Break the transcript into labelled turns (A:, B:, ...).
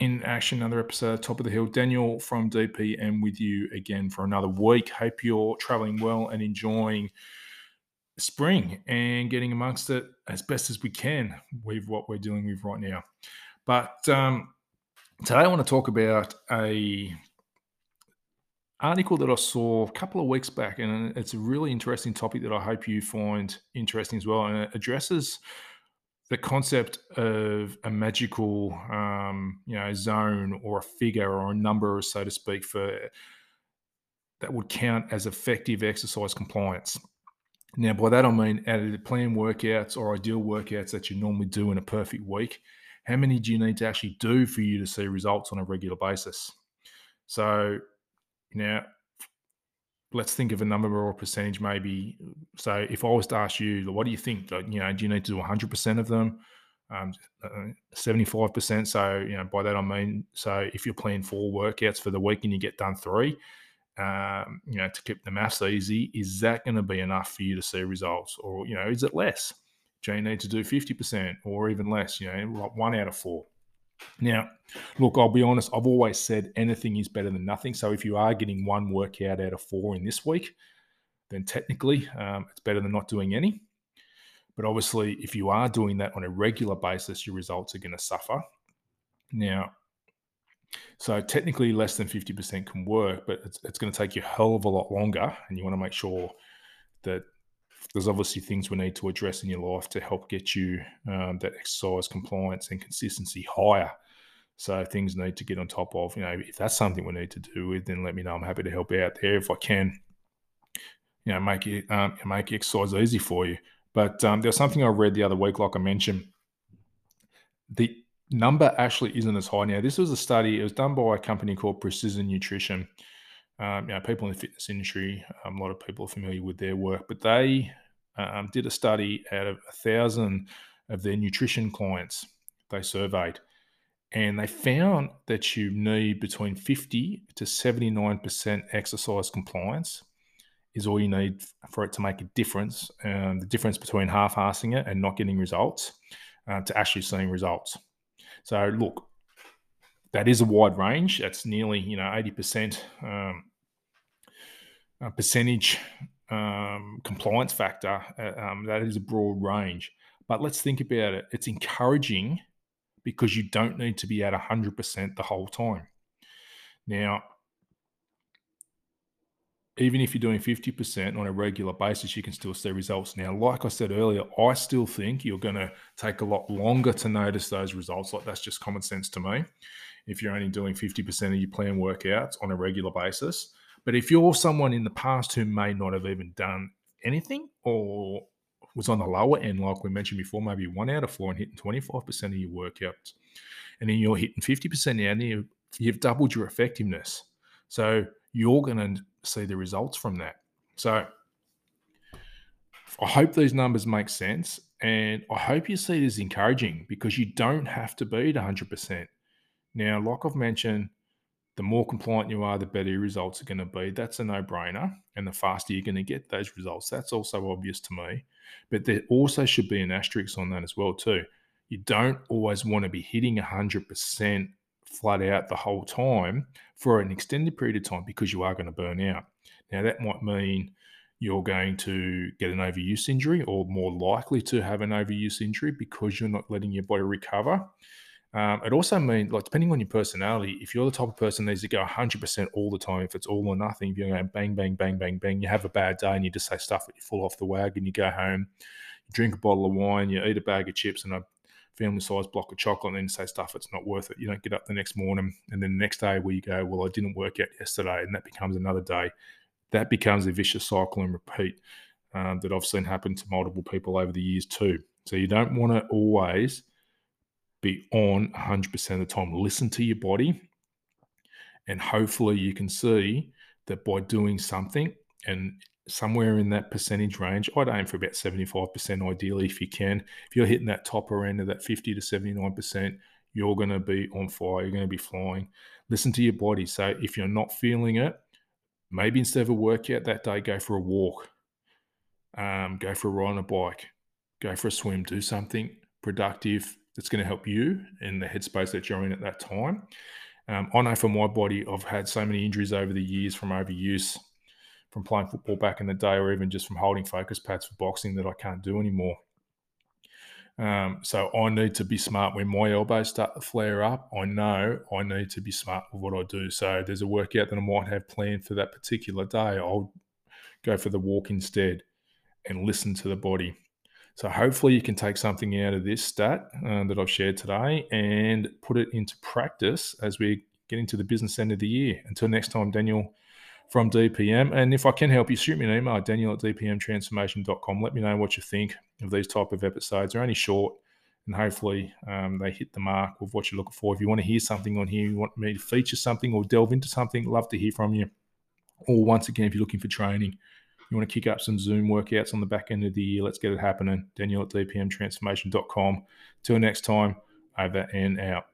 A: in action, another episode, Top of the Hill. Daniel from DPM with you again for another week. Hope you're traveling well and enjoying spring and getting amongst it as best as we can with what we're dealing with right now. But um, today I want to talk about a article that I saw a couple of weeks back, and it's a really interesting topic that I hope you find interesting as well. And it addresses the concept of a magical, um, you know, zone or a figure or a number, so to speak, for that would count as effective exercise compliance. Now, by that I mean out of the planned workouts or ideal workouts that you normally do in a perfect week, how many do you need to actually do for you to see results on a regular basis? So now let's think of a number or a percentage maybe. So if I was to ask you, what do you think? Like, you know, do you need to do 100% of them? Um, 75%. Uh, so, you know, by that I mean, so if you're playing four workouts for the week and you get done three, um, you know, to keep the maths easy, is that going to be enough for you to see results? Or, you know, is it less? Do you need to do 50% or even less, you know, like one out of four? Now, look, I'll be honest, I've always said anything is better than nothing. So if you are getting one workout out of four in this week, then technically um, it's better than not doing any. But obviously, if you are doing that on a regular basis, your results are going to suffer. Now, so technically, less than 50% can work, but it's, it's going to take you a hell of a lot longer. And you want to make sure that there's obviously things we need to address in your life to help get you um, that exercise compliance and consistency higher. So things need to get on top of. You know, if that's something we need to do with, then let me know. I'm happy to help out there if I can. You know, make it um, make exercise easy for you. But um, there's something I read the other week, like I mentioned. The number actually isn't as high now. This was a study. It was done by a company called Precision Nutrition. Um, you know, people in the fitness industry, um, a lot of people are familiar with their work, but they um, did a study out of a thousand of their nutrition clients they surveyed, and they found that you need between 50 to 79% exercise compliance is all you need for it to make a difference. Um, the difference between half-assing it and not getting results uh, to actually seeing results. So look, that is a wide range. That's nearly you know 80% um, percentage um, compliance factor, uh, um, that is a broad range. But let's think about it. It's encouraging because you don't need to be at 100% the whole time. Now, even if you're doing 50% on a regular basis, you can still see results. Now, like I said earlier, I still think you're going to take a lot longer to notice those results. Like that's just common sense to me. If you're only doing 50% of your plan workouts on a regular basis, but if you're someone in the past who may not have even done anything or was on the lower end, like we mentioned before, maybe one out of four and hitting 25% of your workouts, and then you're hitting 50% now, and you, you've doubled your effectiveness. So you're going to see the results from that. So I hope these numbers make sense. And I hope you see it as encouraging because you don't have to be at 100%. Now, like I've mentioned, the more compliant you are, the better your results are going to be. That's a no brainer. And the faster you're going to get those results. That's also obvious to me. But there also should be an asterisk on that as well, too. You don't always want to be hitting 100% flat out the whole time for an extended period of time because you are going to burn out. Now, that might mean you're going to get an overuse injury or more likely to have an overuse injury because you're not letting your body recover. Um, it also means, like, depending on your personality, if you're the type of person that needs to go 100% all the time, if it's all or nothing, if you're going bang, bang, bang, bang, bang, you have a bad day and you just say stuff that you fall off the wagon, you go home, you drink a bottle of wine, you eat a bag of chips and a family sized block of chocolate, and then say stuff it's not worth it. You don't get up the next morning and then the next day where you go, well, I didn't work out yesterday, and that becomes another day. That becomes a vicious cycle and repeat um, that I've seen happen to multiple people over the years too. So you don't want to always be on 100% of the time. Listen to your body, and hopefully, you can see that by doing something and somewhere in that percentage range, I'd aim for about 75% ideally if you can. If you're hitting that topper end of that 50 to 79%, you're going to be on fire, you're going to be flying. Listen to your body. So if you're not feeling it, maybe instead of a workout that day, go for a walk, um, go for a ride on a bike, go for a swim, do something productive that's going to help you in the headspace that you're in at that time. Um, I know for my body, I've had so many injuries over the years from overuse, from playing football back in the day, or even just from holding focus pads for boxing that I can't do anymore. Um, so I need to be smart when my elbows start to flare up. I know I need to be smart with what I do. So there's a workout that I might have planned for that particular day. I'll go for the walk instead and listen to the body. So hopefully you can take something out of this stat uh, that I've shared today and put it into practice as we get into the business end of the year. Until next time, Daniel from DPM. And if I can help you, shoot me an email, daniel at dpmtransformation.com. Let me know what you think of these type of episodes. They're only short and hopefully um, they hit the mark with what you're looking for. If you want to hear something on here, you want me to feature something or delve into something, love to hear from you. Or once again, if you're looking for training, you want to kick up some Zoom workouts on the back end of the year, let's get it happening. Daniel at dpmtransformation.com. Till next time, over and out.